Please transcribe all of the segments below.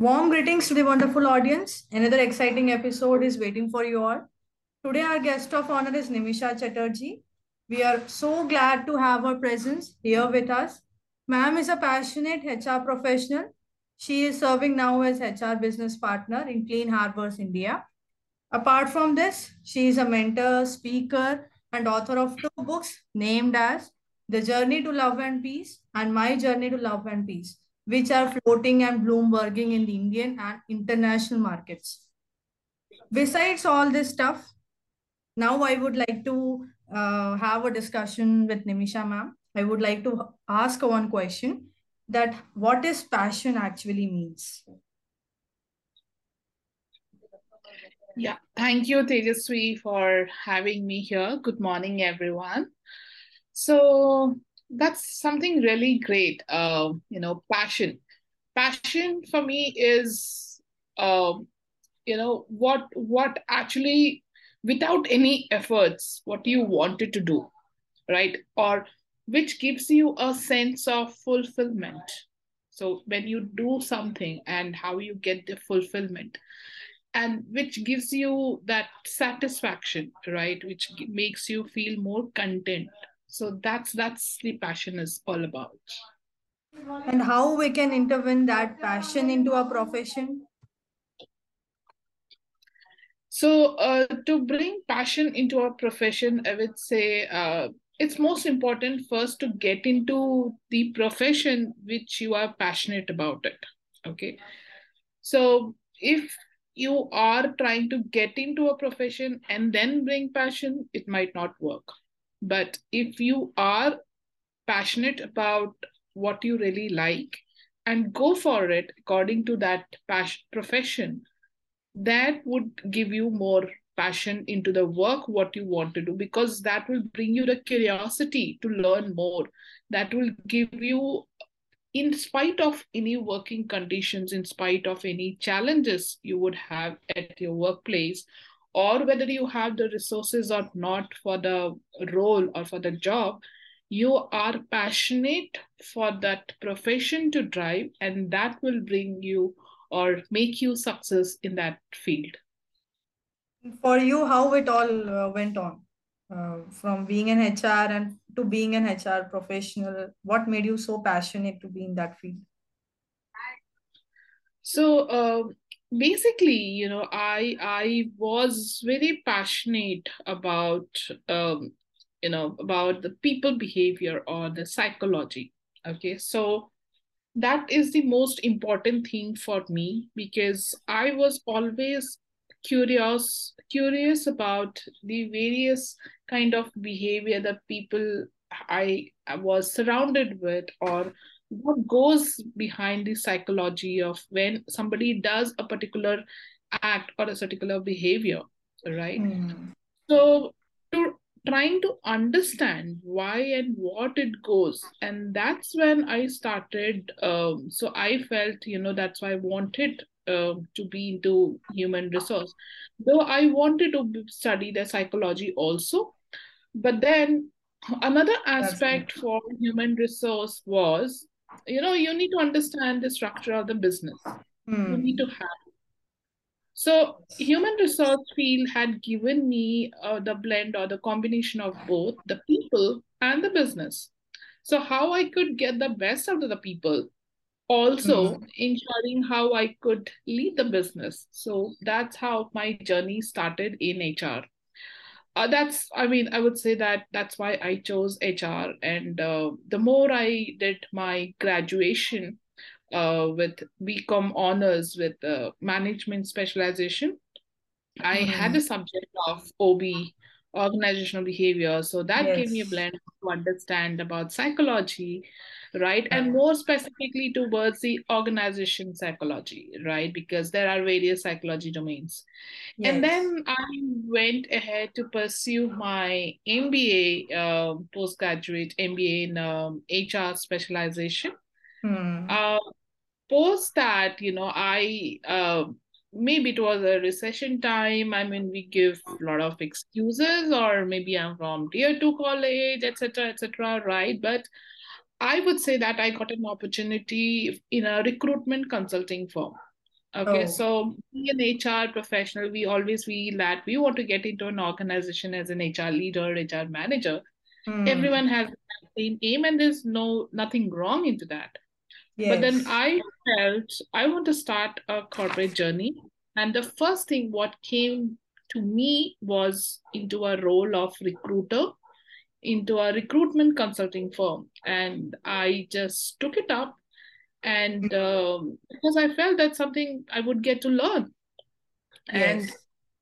Warm greetings to the wonderful audience. Another exciting episode is waiting for you all. Today, our guest of honor is Nimisha Chatterjee. We are so glad to have her presence here with us. Ma'am is a passionate HR professional. She is serving now as HR business partner in Clean Harbors, India. Apart from this, she is a mentor, speaker, and author of two books named as The Journey to Love and Peace and My Journey to Love and Peace which are floating and bloomberging in the Indian and international markets. Besides all this stuff, now I would like to uh, have a discussion with Nimisha ma'am. I would like to ask one question that what is passion actually means? Yeah, thank you, Tejaswi, for having me here. Good morning, everyone. So, that's something really great uh, you know passion. Passion for me is um, you know what what actually without any efforts what you wanted to do right? Or which gives you a sense of fulfillment. So when you do something and how you get the fulfillment and which gives you that satisfaction right? Which makes you feel more content so that's that's the passion is all about. And how we can intervene that passion into our profession? So uh, to bring passion into our profession i would say uh, it's most important first to get into the profession which you are passionate about it okay? So if you are trying to get into a profession and then bring passion it might not work but if you are passionate about what you really like and go for it according to that passion, profession, that would give you more passion into the work what you want to do because that will bring you the curiosity to learn more. That will give you in spite of any working conditions in spite of any challenges you would have at your workplace or whether you have the resources or not for the role or for the job you are passionate for that profession to drive and that will bring you or make you success in that field. For you how it all uh, went on uh, from being an hr and to being an hr professional what made you so passionate to be in that field? So uh, basically you know i i was very passionate about um, you know about the people behavior or the psychology. Okay so that is the most important thing for me because i was always curious curious about the various kind of behavior that people i was surrounded with or what goes behind the psychology of when somebody does a particular act or a particular behavior right? Mm. so to trying to understand why and what it goes and that's when i started um, so i felt you know that's why i wanted uh, to be into human resource. Though i wanted to study the psychology also but then another aspect for human resource was you know you need to understand the structure of the business. Hmm. you need to have. So human resource field had given me uh, the blend or the combination of both the people and the business. So how i could get the best out of the people. Also hmm. ensuring how i could lead the business. So that's how my journey started in hr uh, that's i mean i would say that that's why i chose hr and uh, the more i did my graduation uh, with bcom honors with uh, management specialization i mm. had a subject of ob organizational behavior so that yes. gave me a blend to understand about psychology right and more specifically towards the organization psychology right because there are various psychology domains yes. and then i went ahead to pursue my mba uh, postgraduate mba in um, hr specialization hmm. uh, post that you know i uh, maybe it was a recession time i mean we give a lot of excuses or maybe i'm from tier 2 college etc etc right but I would say that I got an opportunity in a recruitment consulting firm. Okay, Oh, so being an HR professional, we always feel that we want to get into an organization as an HR leader, HR manager. hmm. Everyone has the same aim, and there's no nothing wrong into that. But then I felt I want to start a corporate journey. And the first thing what came to me was into a role of recruiter, into a recruitment consulting firm. And I just took it up and um, because I felt that's something I would get to learn. And Yes.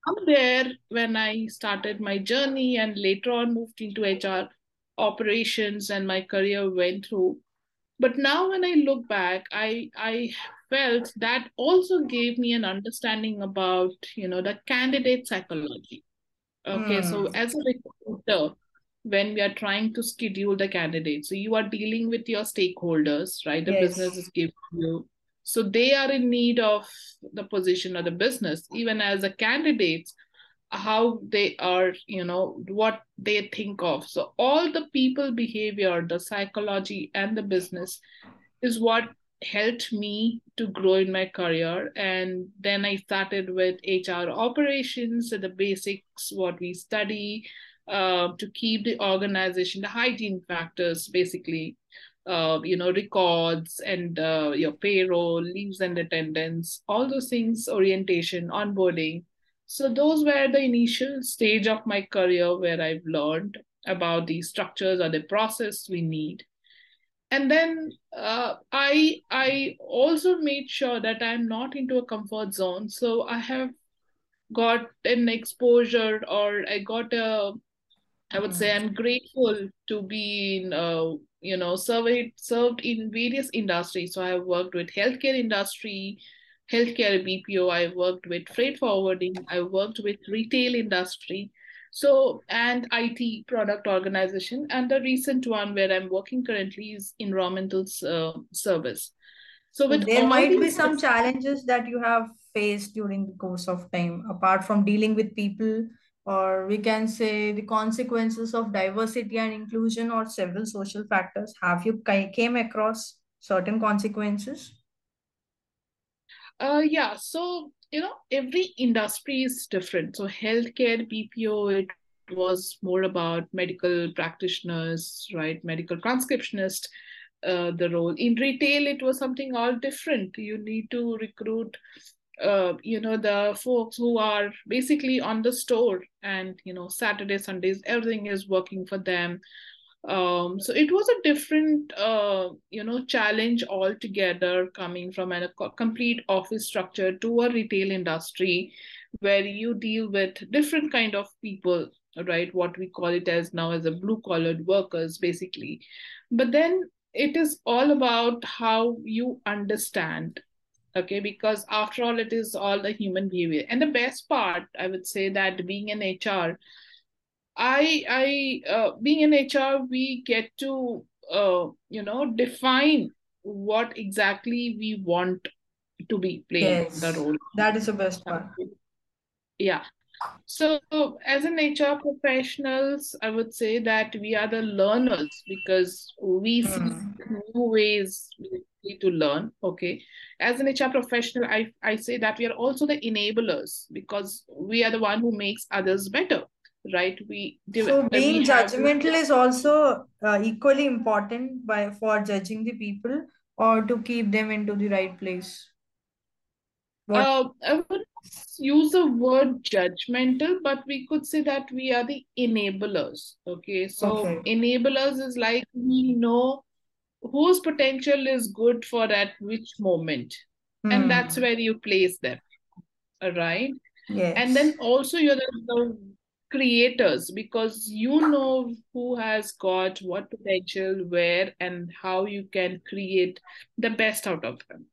from there, when I started my journey and later on moved into HR operations and my career went through. But now when I look back, I I felt that also gave me an understanding about, you know, the candidate psychology. Okay, so Hmm. as a recruiter, when we are trying to schedule the candidate, so you are dealing with your stakeholders, right? The business Yes. is giving you. So they are in need of the position of the business, even as a candidates, how they are, you know, what they think of. So all the people behavior, the psychology, and the business is what helped me to grow in my career. And then I started with HR operations, so the basics, what we study uh, to keep the organization, the hygiene factors, basically, uh, you know, records and uh, your payroll, leaves and attendance, all those things, orientation, onboarding. So those were the initial stage of my career where I've learned about the structures or the process we need. And then uh, i i also made sure that i'm not into a comfort zone. So i have got an exposure or i got a i would say i'm grateful to be in uh, you know surveyed served in various industries. So i have worked with healthcare industry healthcare bpo i worked with freight forwarding i worked with retail industry so and it product organization and the recent one where i'm working currently is environmental uh, service so with there might be some challenges that you have faced during the course of time, apart from dealing with people, or we can say the consequences of diversity and inclusion, or several social factors. Have you came across certain consequences? Uh, yeah, so you know, every industry is different. So healthcare, BPO, it was more about medical practitioners, right? Medical transcriptionist, uh, the role. In retail, it was something all different. You need to recruit, uh, you know, the folks who are basically on the store, and you know, Saturday, Sundays, everything is working for them um, so it was a different, uh, you know, challenge altogether coming from a complete office structure to a retail industry where you deal with different kind of people, right? What we call it as now as a blue collared workers, basically. But then it is all about how you understand okay because after all it is all the human behavior and the best part i would say that being an hr I I uh, being in HR, we get to uh, you know define what exactly we want to be playing the Yes, role. that is the best part. Yeah. So as an HR professionals, I would say that we are the learners because we seek Hmm. new ways to learn. Okay. As an HR professional, I, I say that we are also the enablers because we are the one who makes others better right we So we being have judgmental is also uh, equally important by for judging the people or to keep them into the right place. What? uh, I would use the word judgmental, but we could say that we are the enablers. Okay, so Okay. enablers is like we know whose potential is good for at which moment, and that's Hmm. where you place them, all right? And then also you're the, the creators because you know who has got what potential where and how you can create the best out of them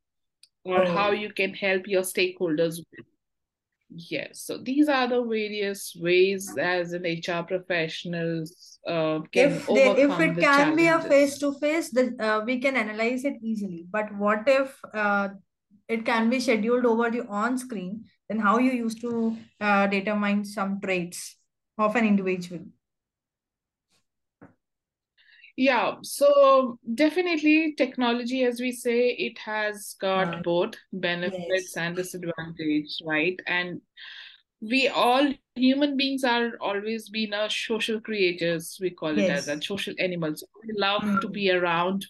or how Oh. you can help your stakeholders with Yes, so these are the various ways as an HR professionals uh, can If they if it can be a face to face, then uh, we can analyze it easily. But what if uh, it can be scheduled over the on screen? Then how you used to uh, determine some traits of an individual? Yeah, so definitely technology, as we say, it has got Uh, both benefits yes. and disadvantage, right? And we all human beings are always been a social creatures, we call it as a social animals. We love to Hmm. be around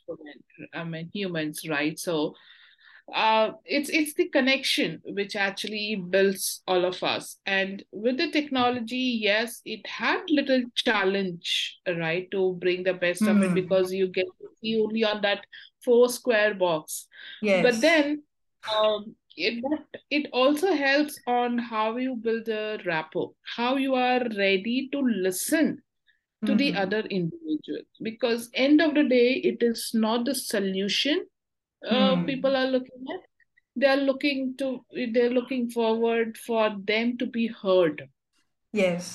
I mean humans, right? So uh, it's it's the connection which actually builds all of us and with the technology yes it had little challenge right to bring the best of it Hmm. because you get see only on that four square box yes. but then um, it it also helps on how you build a rapport how you are ready to listen to the Hmm. other individual because end of the day it is not the solution uh, Hmm. people are looking at they're looking to they're looking forward for them to be heard Yes.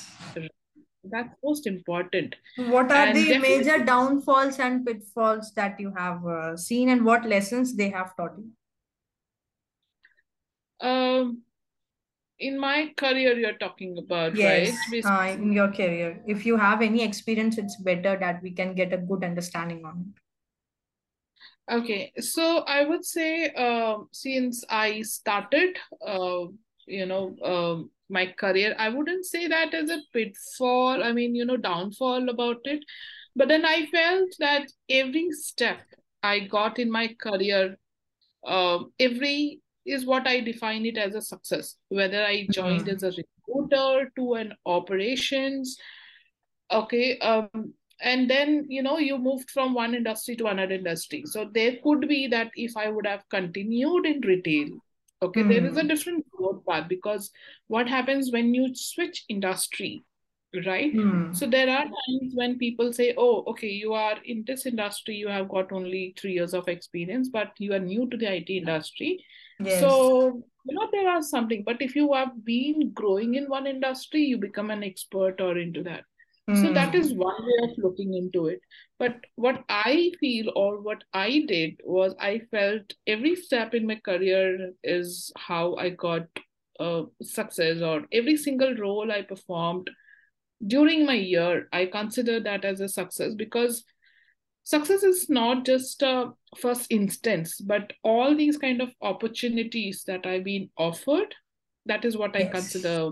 that's most important What are and the major downfalls and pitfalls that you have uh, seen, and what lessons they have taught you? um in my career you're talking about Yes, right uh, in your career. If you have any experience, it's better that we can get a good understanding on okay so i would say um since i started uh, you know um my career i wouldn't say that as a pitfall i mean you know downfall about it but then i felt that every step i got in my career um, every is what I define it as a success. Whether I it. joined Hmm. as a recruiter to an operations, okay, um, and then you know you moved from one industry to another industry. So there could be that if I would have continued in retail, okay, there is a Hmm. different growth path because what happens when you switch industry right Hmm. so there are times when people say oh okay you are in this industry you have got only 3 years of experience but you are new to the IT industry Yes. so you know there are something but if you have been growing in one industry you become an expert or into that so that Hmm. one way of looking into it but what i feel or what i did was i felt every step in my career is how i got uh, success or every single role i performed during my year, I consider that as a success because success is not just a first instance, but all these kind of opportunities that I've been offered, that is what I consider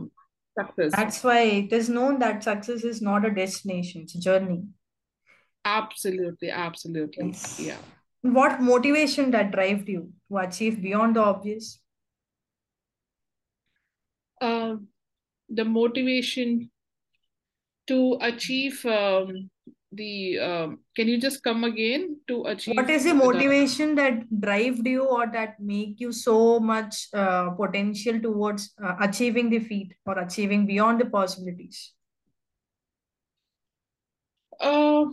success. That's why it is known that success is not a destination, it's a journey. Absolutely, absolutely. Yes. Yeah. What motivation that drove you to achieve beyond the obvious? Uh, the motivation to achieve um, the um, can you just come again to achieve what is the the motivation that drove you or that make you so much uh, potential towards uh, achieving the feat or achieving beyond the possibilities? uh,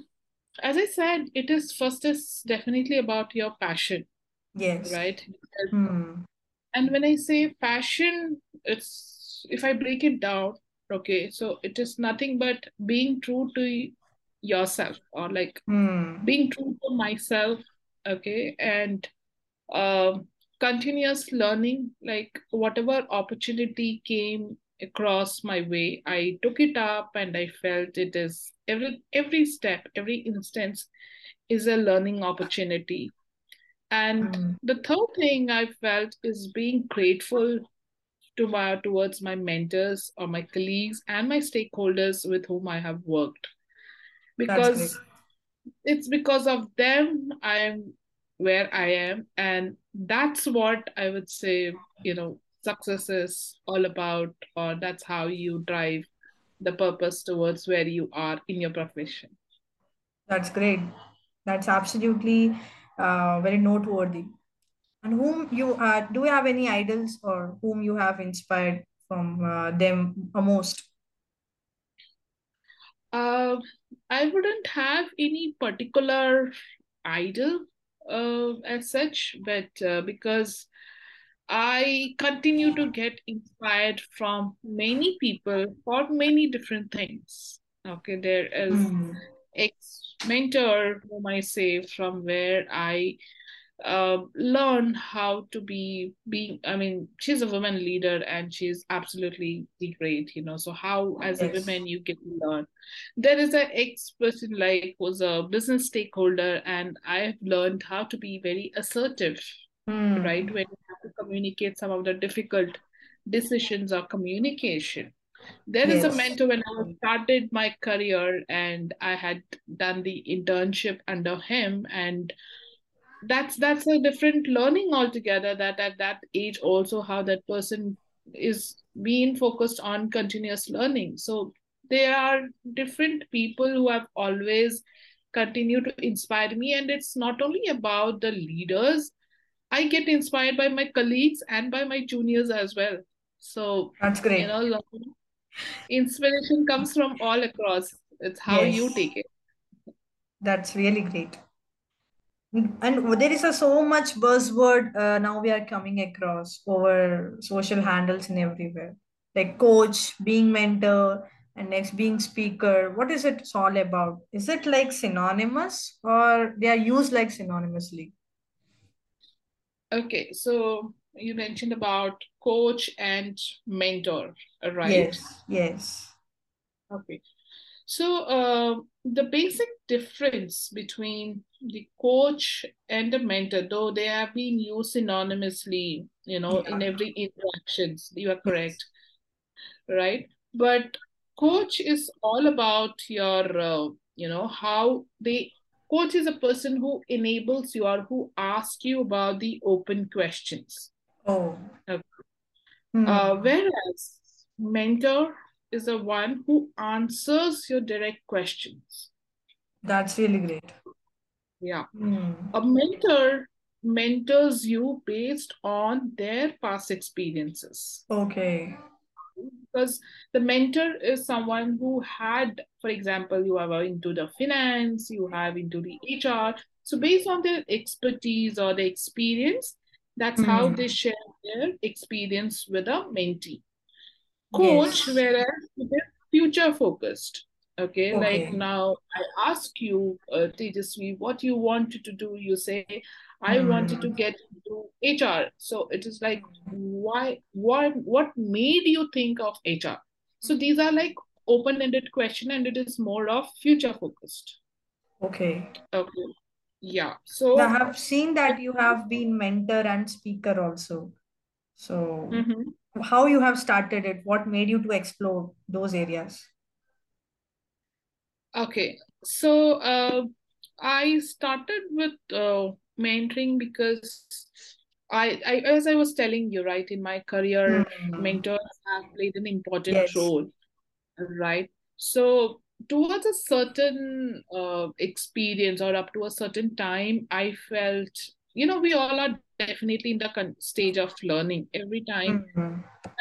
as I said, it is first is definitely about your passion, Yes. right? Hmm. And when I say passion, it's if I break it down, okay, so it is nothing but being true to yourself or like Hmm. being true to myself, okay, and um, continuous learning, like whatever opportunity came across my way, I took it up and I felt it is every every step, every instance is a learning opportunity and Hmm. the third thing I felt is being grateful to my towards my mentors or my colleagues and my stakeholders with whom I have worked. Because it's because of them I am where I am. And that's what I would say, you know, success is all about, or that's how you drive the purpose towards where you are in your profession. That's great. That's absolutely uh, very noteworthy. And whom you uh, do you have any idols or whom you have inspired from uh, them uh, most? Uh, I wouldn't have any particular idol uh, as such, but uh, because I continue to get inspired from many people for many different things. Okay, there is Hmm. ex mentor whom I say from where I uh, learn how to be being i mean she's a woman leader and she's absolutely great you know so how as Yes. a woman you to learn there is an ex person like who's a business stakeholder and i've learned how to be very assertive Hmm. right when you have to communicate some of the difficult decisions or communication there is a mentor when I started my career and I had done the internship under him and that's that's a different learning altogether that at that age also how that person is being focused on continuous learning. So there are different people who have always continued to inspire me and it's not only about the leaders. I get inspired by my colleagues and by my juniors as well. So That's great. you know inspiration comes from all across. It's how you take it. That's really great. And there is a so much buzzword uh, now we are coming across over social handles and everywhere. Like coach, being mentor, and next being speaker. What is it all about? Is it like synonymous or they are used like synonymously? okay so you mentioned about coach and mentor right Yes, yes. okay so uh, the basic difference between the coach and the mentor though they have been used synonymously you know in every interactions you are correct right but coach is all about your uh, you know how they coach is a person who enables you or who asks you about the open questions Oh. Okay. Hmm. uh, whereas mentor is the one who answers your direct questions That's really great. yeah Hmm. a mentor mentors you based on their past experiences Okay. because the mentor is someone who had for example you are into the finance you have into the hr so based on their expertise or the experience that's how Hmm. they share their experience with a mentee coach Yes. whereas it is future focused okay like now i ask you uh, tejasvi what you wanted to do you say i wanted to get into hr so it is like why what what made you think of hr so these are like open ended question and it is more of future focused Okay. okay yeah So I have seen that you have been mentor and speaker also. So, Mhm. How you have started it? What made you to explore those areas? Okay, so uh, I started with uh, mentoring because I, I, as I was telling you, right, in my career, Hmm. mentors have played an important Yes. role, right? So towards a certain uh, experience or up to a certain time, I felt, you know, we all are definitely in the con- stage of learning every time. Hmm.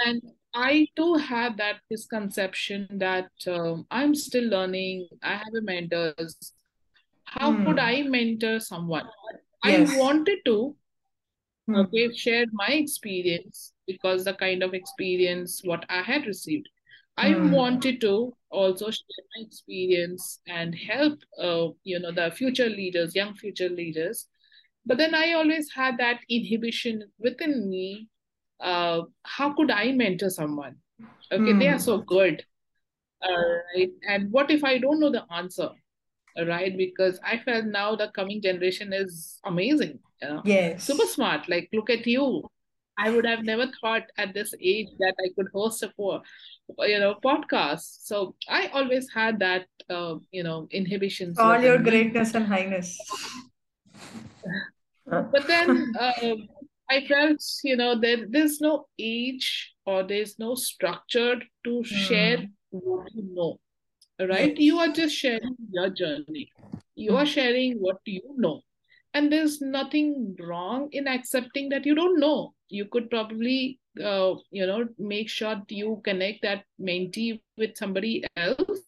And I too have that misconception that um, I'm still learning. I have a mentors. How could Hmm. I mentor someone? I wanted to, Hmm. okay, share my experience because the kind of experience what I had received. I Hmm. wanted to also share my experience and help, uh, you know, the future leaders, young future leaders. But then I always had that inhibition within me uh, how could I mentor someone? Okay, they are so Hmm. good, uh, right? And what if I don't know the answer, right? Because I felt now the coming generation is amazing, you know, super smart. Like, look at you. I would have never thought at this age that I could host a po- you know podcast. So I always had that uh, you know inhibitions All your me. greatness and highness. But then uh, I felt, you know, there, there's no age or there's no structure to share Hmm. what you know, right? You are just sharing your journey. You are Hmm. sharing what you know. And there's nothing wrong in accepting that you don't know. You could probably, uh, you know, make sure you connect that mentee with somebody else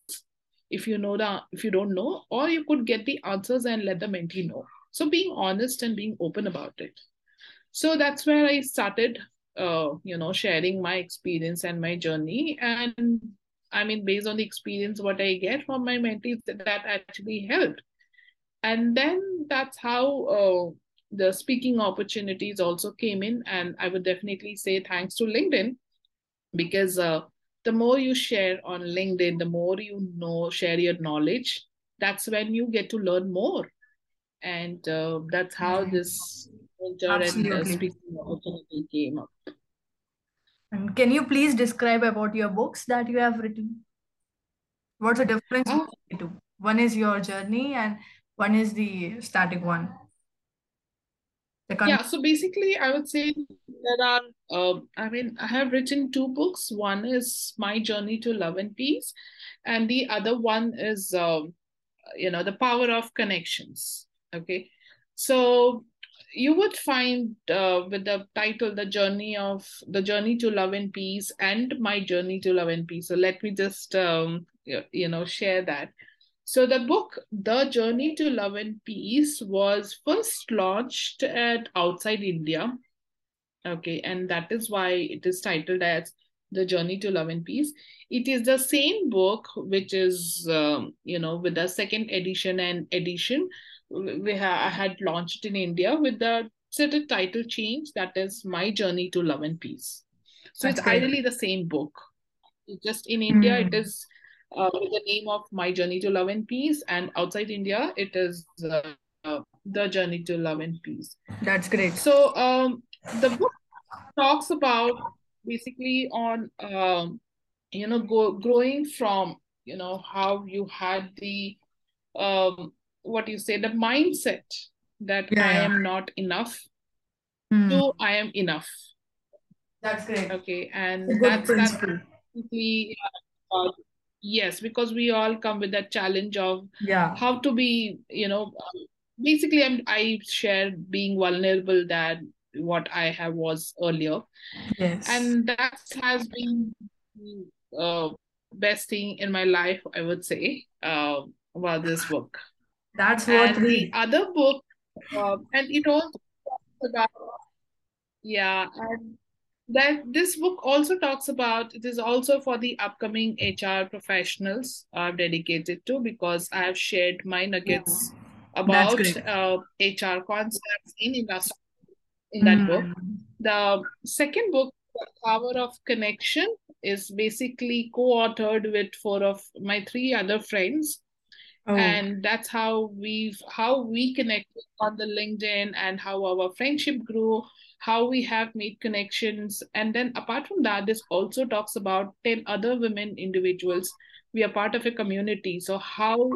if you know the if you don't know, or you could get the answers and let the mentee know. So being honest and being open about it. So that's where I started, uh, you know, sharing my experience and my journey. And I mean, based on the experience, what I get from my mentees, that actually helped. And then that's how uh, the speaking opportunities also came in and i would definitely say thanks to linkedin because uh, the more you share on linkedin the more you know share your knowledge that's when you get to learn more and uh, that's how this mentor and uh, speaking opportunity came up. And can you please describe about your books that you have written? What's the difference oh. between the two? One is your journey and one is the static one. Yeah so basically i would say there are uh, i mean i have written two books. One is my journey to love and peace and the other one is um, you know the power of connections okay. So you would find uh, with the title the journey of the journey to love and peace and my journey to love and peace. So let me just um, you know share that. So the book, The Journey to Love and Peace, was first launched at outside India. Okay, and that is why it is titled as The Journey to Love and Peace. It is the same book, which is um, you know with the second edition and edition we ha- I had launched in India with the certain title change that is My Journey to Love and Peace. So That's it's great. ideally the same book. Just in India, mm. it hmm. uh, with the name of My Journey to Love and Peace, and outside India, it is uh, uh, The Journey to Love and Peace. That's great. So um, the book talks about basically on um, you know go, growing from you know how you had the um, what you say the mindset that yeah. I am not enough mm. to I am enough. That's great. Okay, and that's principle. that's basically uh, yes because we all come with that challenge of yeah how to be you know basically i'm i share being vulnerable that what i have was earlier yes and that has been uh, best thing in my life i would say uh, about this book that's what and the other book uh, and it also talks about yeah and that this book also talks about it is also for the upcoming hr professionals i've dedicated to because i have shared my nuggets about uh, hr concepts in industry in that mm. book the second book the power of connection is basically co-authored with four of my three other friends oh. and that's how we've how we connected on the linkedin and how our friendship grew how we have made connections. And then apart from that, this also talks about 10 other women individuals. We are part of a community. So how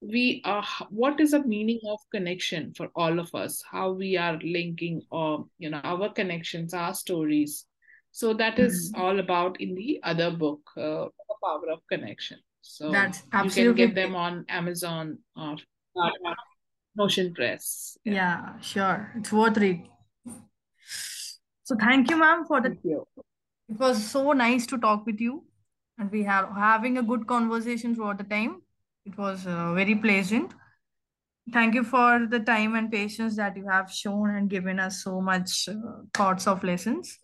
we are what is the meaning of connection for all of us how we are linking or you know our connections our stories so that is mm-hmm. all about in the other book uh, the power of connection so that's absolutely you can get them on amazon or notion press yeah. yeah sure it's worth read so thank you, ma'am, for the. Thank you. It was so nice to talk with you, and we have having a good conversation throughout the time. It was uh, very pleasant. Thank you for the time and patience that you have shown and given us so much uh, thoughts of lessons.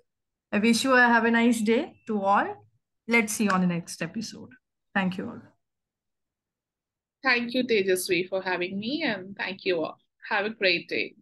I wish you have a nice day to all. Let's see you on the next episode. Thank you all. Thank you, Tejaswi, for having me, and thank you all. Have a great day.